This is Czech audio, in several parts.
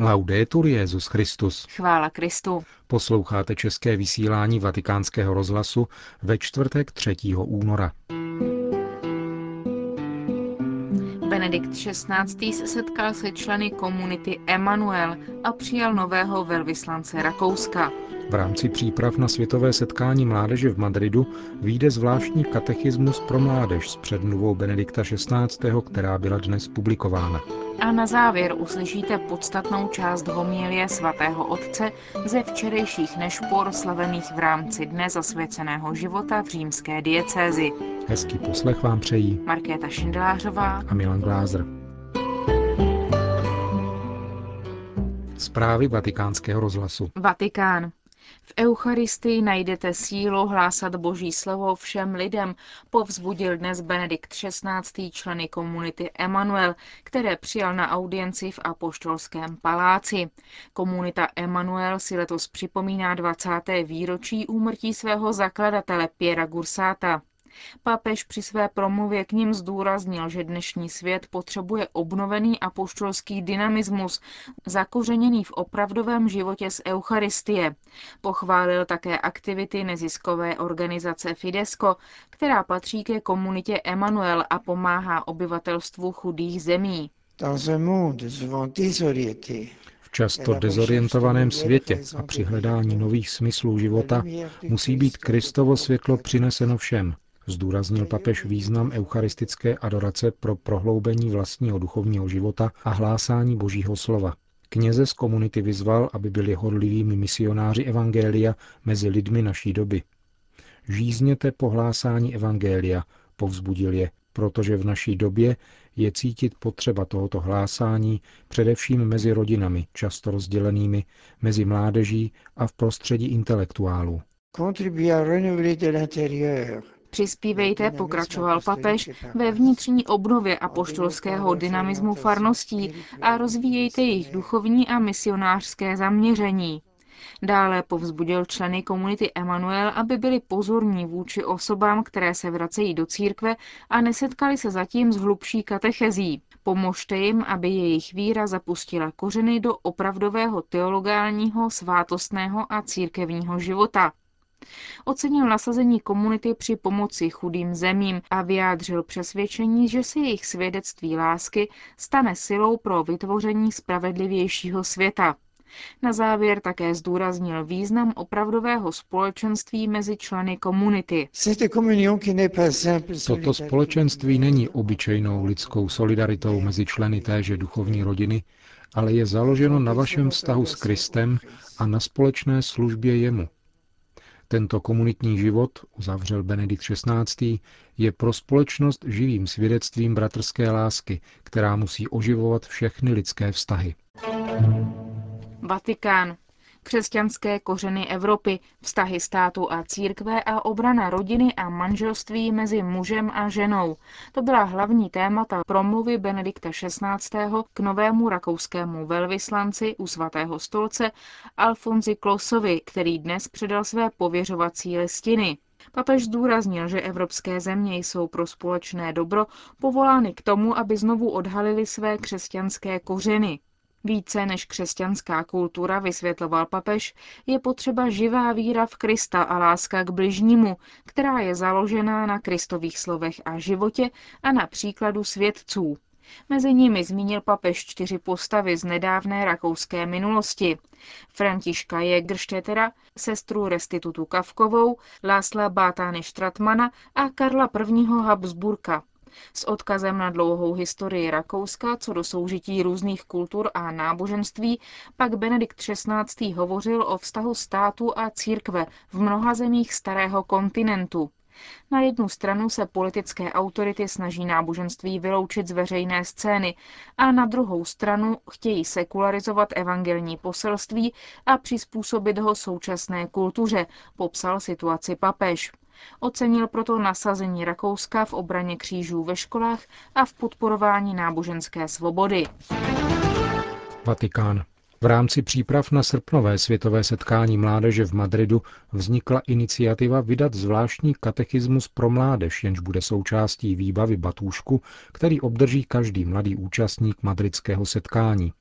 Laudetur Jezus Christus. Chvála Kristu. Posloucháte české vysílání Vatikánského rozhlasu ve čtvrtek 3. února. Benedikt XVI. se setkal se členy komunity Emanuel a přijal nového velvyslance Rakouska. V rámci příprav na světové setkání mládeže v Madridu vyjde zvláštní katechismus pro mládež s předmluvou Benedikta XVI., která byla dnes publikována. A na závěr uslyšíte podstatnou část homilie svatého otce ze včerejších nešpor slavených v rámci Dne zasvěceného života v římské diecézi. Hezký poslech vám přejí Markéta Šindelářová a Milan Glázer. Zprávy vatikánského rozhlasu. Vatikán. V Eucharistii najdete sílu hlásat Boží slovo všem lidem, povzbudil dnes Benedikt XVI. členy komunity Emanuel, které přijal na audienci v Apoštolském paláci. Komunita Emanuel si letos připomíná 20. výročí úmrtí svého zakladatele Piera Gursata. Papež při své promluvě k ním zdůraznil, že dnešní svět potřebuje obnovený apoštolský dynamismus, zakořeněný v opravdovém životě z Eucharistie. Pochválil také aktivity neziskové organizace Fidesco, která patří ke komunitě Emanuel a pomáhá obyvatelstvu chudých zemí. V často dezorientovaném světě a při hledání nových smyslů života musí být Kristovo světlo přineseno všem, zdůraznil papež význam eucharistické adorace pro prohloubení vlastního duchovního života a hlásání božího slova. Kněze z komunity vyzval, aby byli hodlivými misionáři Evangelia mezi lidmi naší doby. Žízněte po hlásání Evangelia, povzbudil je, protože v naší době je cítit potřeba tohoto hlásání především mezi rodinami, často rozdělenými, mezi mládeží a v prostředí intelektuálů. Přispívejte, pokračoval papež, ve vnitřní obnově apoštolského dynamismu farností a rozvíjejte jejich duchovní a misionářské zaměření. Dále povzbudil členy komunity Emanuel, aby byli pozorní vůči osobám, které se vracejí do církve a nesetkali se zatím s hlubší katechezí. Pomožte jim, aby jejich víra zapustila kořeny do opravdového teologálního, svátostného a církevního života. Ocenil nasazení komunity při pomoci chudým zemím a vyjádřil přesvědčení, že se jejich svědectví lásky stane silou pro vytvoření spravedlivějšího světa. Na závěr také zdůraznil význam opravdového společenství mezi členy komunity. Toto společenství není obyčejnou lidskou solidaritou mezi členy téže duchovní rodiny, ale je založeno na vašem vztahu s Kristem a na společné službě jemu. Tento komunitní život, uzavřel Benedikt XVI., je pro společnost živým svědectvím bratrské lásky, která musí oživovat všechny lidské vztahy. Vatikán křesťanské kořeny Evropy, vztahy státu a církve a obrana rodiny a manželství mezi mužem a ženou. To byla hlavní témata promluvy Benedikta XVI. k novému rakouskému velvyslanci u svatého stolce Alfonzi Klosovi, který dnes předal své pověřovací listiny. Papež zdůraznil, že evropské země jsou pro společné dobro povolány k tomu, aby znovu odhalili své křesťanské kořeny. Více než křesťanská kultura, vysvětloval papež, je potřeba živá víra v Krista a láska k bližnímu, která je založená na kristových slovech a životě a na příkladu svědců. Mezi nimi zmínil papež čtyři postavy z nedávné rakouské minulosti. Františka Jägerstättera, sestru restitutu Kavkovou, Lásla Bátány Štratmana a Karla I. Habsburka. S odkazem na dlouhou historii Rakouska co do soužití různých kultur a náboženství pak Benedikt XVI. hovořil o vztahu státu a církve v mnoha zemích starého kontinentu. Na jednu stranu se politické autority snaží náboženství vyloučit z veřejné scény a na druhou stranu chtějí sekularizovat evangelní poselství a přizpůsobit ho současné kultuře, popsal situaci papež. Ocenil proto nasazení Rakouska v obraně křížů ve školách a v podporování náboženské svobody. Vatikán. V rámci příprav na srpnové světové setkání mládeže v Madridu vznikla iniciativa vydat zvláštní katechismus pro mládež, jenž bude součástí výbavy batůšku, který obdrží každý mladý účastník madridského setkání.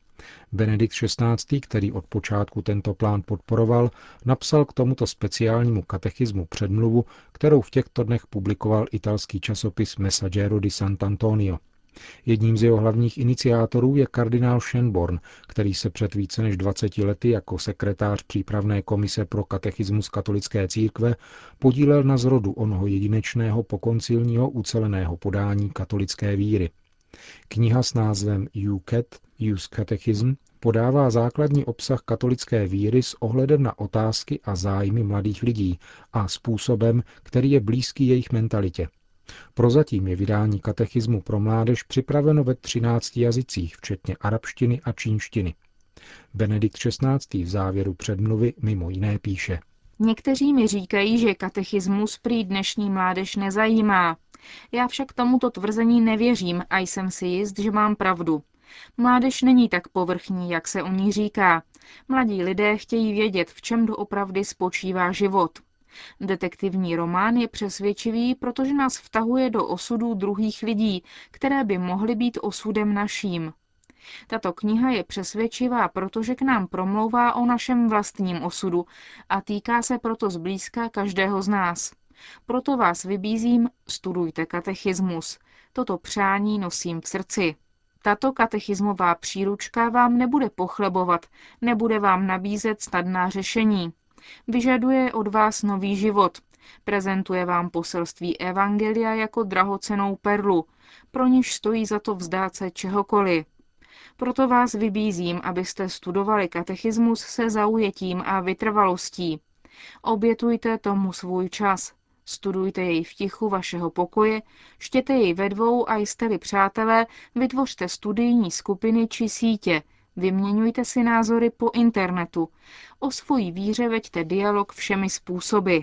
Benedikt XVI., který od počátku tento plán podporoval, napsal k tomuto speciálnímu katechismu předmluvu, kterou v těchto dnech publikoval italský časopis Messaggero di Sant'Antonio. Jedním z jeho hlavních iniciátorů je kardinál Schönborn, který se před více než 20 lety jako sekretář přípravné komise pro katechismus katolické církve podílel na zrodu onoho jedinečného pokoncilního uceleného podání katolické víry. Kniha s názvem UCAT, Use Catechism, podává základní obsah katolické víry s ohledem na otázky a zájmy mladých lidí a způsobem, který je blízký jejich mentalitě. Prozatím je vydání katechismu pro mládež připraveno ve 13 jazycích, včetně arabštiny a čínštiny. Benedikt XVI. v závěru předmluvy mimo jiné píše. Někteří mi říkají, že katechismus prý dnešní mládež nezajímá. Já však tomuto tvrzení nevěřím a jsem si jist, že mám pravdu. Mládež není tak povrchní, jak se o ní říká. Mladí lidé chtějí vědět, v čem doopravdy spočívá život. Detektivní román je přesvědčivý, protože nás vtahuje do osudů druhých lidí, které by mohly být osudem naším. Tato kniha je přesvědčivá, protože k nám promlouvá o našem vlastním osudu a týká se proto zblízka každého z nás. Proto vás vybízím, studujte katechismus. Toto přání nosím v srdci. Tato katechismová příručka vám nebude pochlebovat, nebude vám nabízet snadná řešení. Vyžaduje od vás nový život. Prezentuje vám poselství Evangelia jako drahocenou perlu, pro něž stojí za to vzdát se čehokoliv. Proto vás vybízím, abyste studovali katechismus se zaujetím a vytrvalostí. Obětujte tomu svůj čas. Studujte jej v tichu vašeho pokoje, štěte jej ve dvou a jste-li přátelé, vytvořte studijní skupiny či sítě, vyměňujte si názory po internetu. O svojí víře veďte dialog všemi způsoby.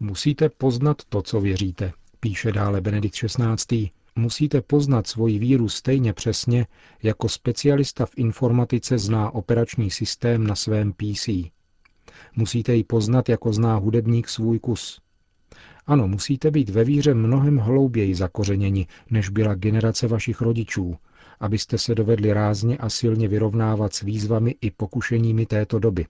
Musíte poznat to, co věříte, píše dále Benedikt XVI. Musíte poznat svoji víru stejně přesně, jako specialista v informatice zná operační systém na svém PC. Musíte ji poznat, jako zná hudebník svůj kus. Ano, musíte být ve víře mnohem hlouběji zakořeněni, než byla generace vašich rodičů, abyste se dovedli rázně a silně vyrovnávat s výzvami i pokušeními této doby.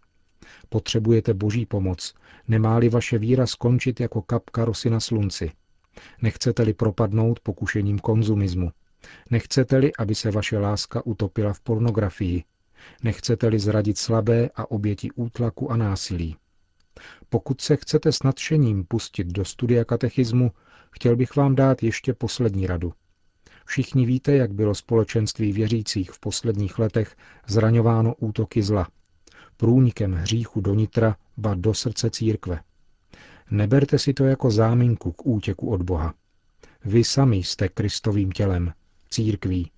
Potřebujete boží pomoc, nemá-li vaše víra skončit jako kapka rosy na slunci. Nechcete-li propadnout pokušením konzumismu. Nechcete-li, aby se vaše láska utopila v pornografii. Nechcete-li zradit slabé a oběti útlaku a násilí. Pokud se chcete s nadšením pustit do studia katechismu, chtěl bych vám dát ještě poslední radu. Všichni víte, jak bylo společenství věřících v posledních letech zraňováno útoky zla. Průnikem hříchu do nitra, ba do srdce církve. Neberte si to jako záminku k útěku od Boha. Vy sami jste Kristovým tělem, církví.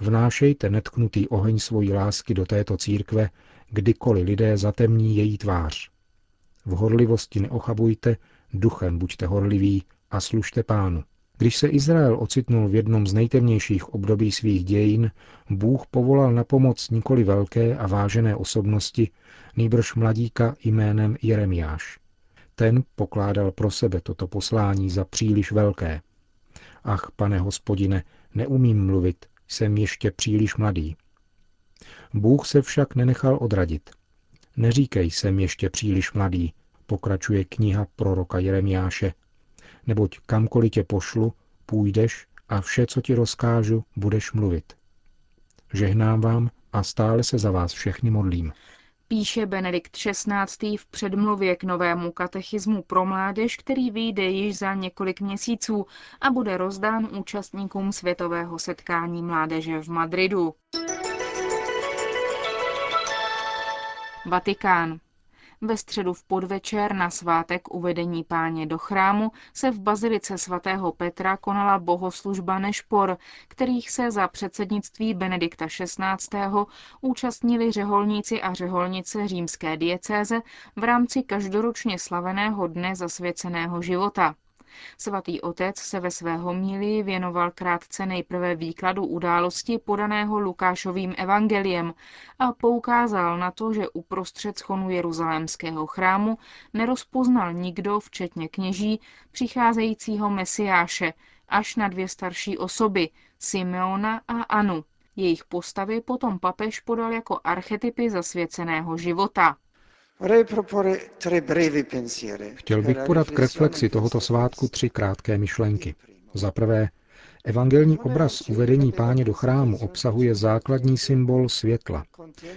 Vnášejte netknutý oheň svojí lásky do této církve, kdykoliv lidé zatemní její tvář. V horlivosti neochabujte, duchem buďte horliví a služte pánu. Když se Izrael ocitnul v jednom z nejtemnějších období svých dějin, Bůh povolal na pomoc nikoli velké a vážené osobnosti, nýbrž mladíka jménem Jeremiáš. Ten pokládal pro sebe toto poslání za příliš velké. Ach, pane hospodine, neumím mluvit, jsem ještě příliš mladý. Bůh se však nenechal odradit. Neříkej, jsem ještě příliš mladý, pokračuje kniha proroka Jeremiáše, neboť kamkoliv tě pošlu, půjdeš a vše, co ti rozkážu, budeš mluvit. Žehnám vám a stále se za vás všechny modlím. Píše Benedikt XVI. v předmluvě k novému katechismu pro mládež, který vyjde již za několik měsíců a bude rozdán účastníkům světového setkání mládeže v Madridu. Vatikán. Ve středu v podvečer na svátek uvedení páně do chrámu se v bazilice svatého Petra konala bohoslužba Nešpor, kterých se za předsednictví Benedikta XVI. účastnili řeholníci a řeholnice římské diecéze v rámci každoročně slaveného dne zasvěceného života. Svatý otec se ve své homílii věnoval krátce nejprve výkladu události podaného Lukášovým evangeliem a poukázal na to, že uprostřed schonu jeruzalémského chrámu nerozpoznal nikdo, včetně kněží, přicházejícího mesiáše, až na dvě starší osoby, Simeona a Anu. Jejich postavy potom papež podal jako archetypy zasvěceného života. Chtěl bych podat k reflexi tohoto svátku tři krátké myšlenky. Za prvé, evangelní obraz uvedení páně do chrámu obsahuje základní symbol světla.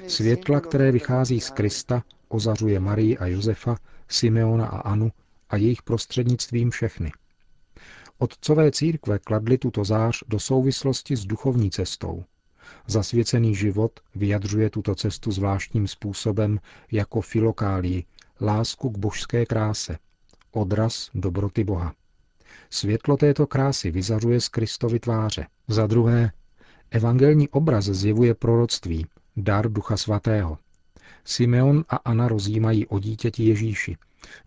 Světla, které vychází z Krista, ozařuje Marii a Josefa, Simeona a Anu a jejich prostřednictvím všechny. Otcové církve kladly tuto zář do souvislosti s duchovní cestou. Zasvěcený život vyjadřuje tuto cestu zvláštním způsobem jako filokálii, lásku k božské kráse, odraz dobroty Boha. Světlo této krásy vyzařuje z Kristovy tváře. Za druhé, evangelní obraz zjevuje proroctví, dar Ducha Svatého. Simeon a Anna rozjímají o dítěti Ježíši,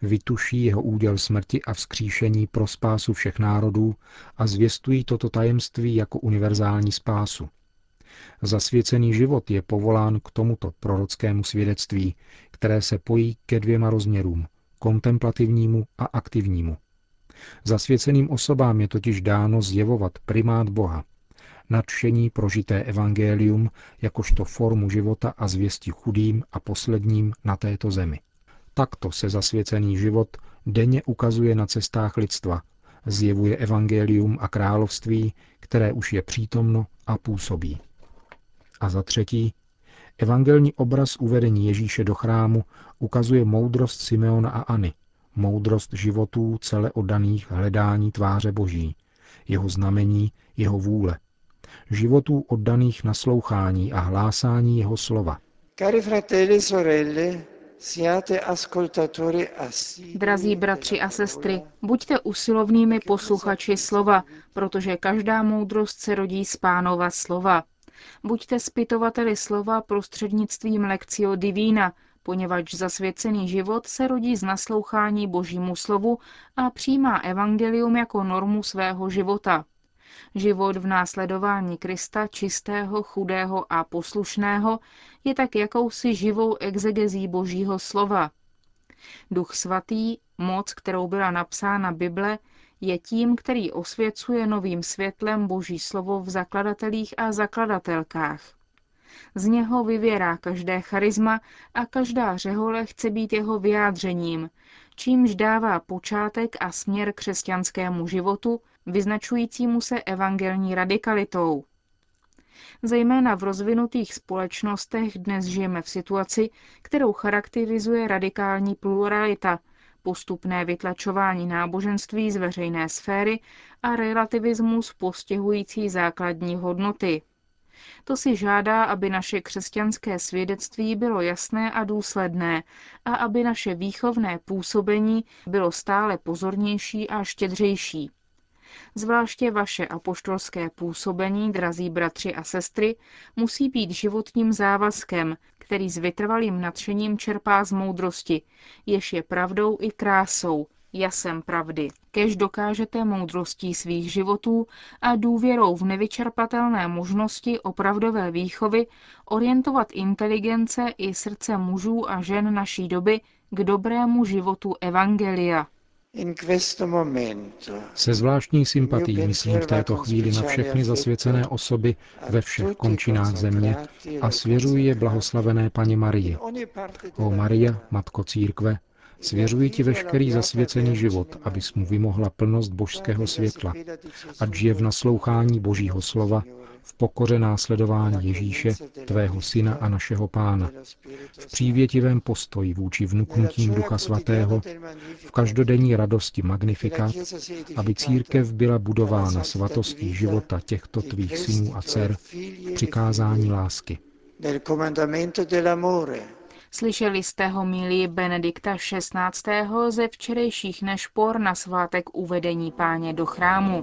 vytuší jeho úděl smrti a vzkříšení pro spásu všech národů a zvěstují toto tajemství jako univerzální spásu. Zasvěcený život je povolán k tomuto prorockému svědectví, které se pojí ke dvěma rozměrům, kontemplativnímu a aktivnímu. Zasvěceným osobám je totiž dáno zjevovat primát Boha, nadšení prožité evangelium jakožto formu života a zvěsti chudým a posledním na této zemi. Takto se zasvěcený život denně ukazuje na cestách lidstva, zjevuje evangelium a království, které už je přítomno a působí. A za třetí, evangelní obraz uvedení Ježíše do chrámu ukazuje moudrost Simeona aAny, moudrost životů cele oddaných hledání tváře Boží, jeho znamení, jeho vůle, životů oddaných naslouchání a hlásání jeho slova. Cari fratelli e sorelle, Drazí bratři a sestry, buďte usilovnými posluchači slova, protože každá moudrost se rodí z pánova slova. Buďte zpytovateli slova prostřednictvím lekcio divína, poněvadž zasvěcený život se rodí z naslouchání božímu slovu a přijímá evangelium jako normu svého života. Život v následování Krista, čistého, chudého a poslušného, je tak jakousi živou exegezí božího slova. Duch svatý, moc, kterou byla napsána Bible, je tím, který osvěcuje novým světlem boží slovo v zakladatelích a zakladatelkách. Z něho vyvěrá každé charisma a každá řehole chce být jeho vyjádřením, čímž dává počátek a směr křesťanskému životu, vyznačujícímu se evangelní radikalitou. Zejména v rozvinutých společnostech dnes žijeme v situaci, kterou charakterizuje radikální pluralita, postupné vytlačování náboženství z veřejné sféry a relativismus postihující základní hodnoty. To si žádá, aby naše křesťanské svědectví bylo jasné a důsledné a aby naše výchovné působení bylo stále pozornější a štědřejší. Zvláště vaše apoštolské působení, drazí bratři a sestry, musí být životním závazkem, který s vytrvalým nadšením čerpá z moudrosti, jež je pravdou i krásou, jasem pravdy. Kež dokážete moudrostí svých životů a důvěrou v nevyčerpatelné možnosti opravdové výchovy orientovat inteligence i srdce mužů a žen naší doby k dobrému životu Evangelia. Se zvláštní sympatí myslím v této chvíli na všechny zasvěcené osoby ve všech končinách země a svěřuji je blahoslavené paně Marii. O Maria, Matko Církve, Svěřuji ti veškerý zasvěcený život, abys mu vymohla plnost božského světla, ať žije v naslouchání božího slova, v pokoře následování Ježíše, tvého syna a našeho pána, v přívětivém postoji vůči vnuknutím Ducha Svatého, v každodenní radosti magnifikat, aby církev byla budována svatostí života těchto tvých synů a dcer v přikázání lásky. Slyšeli jste ho milí Benedikta XVI. ze včerejších nešpor na svátek uvedení páně do chrámu.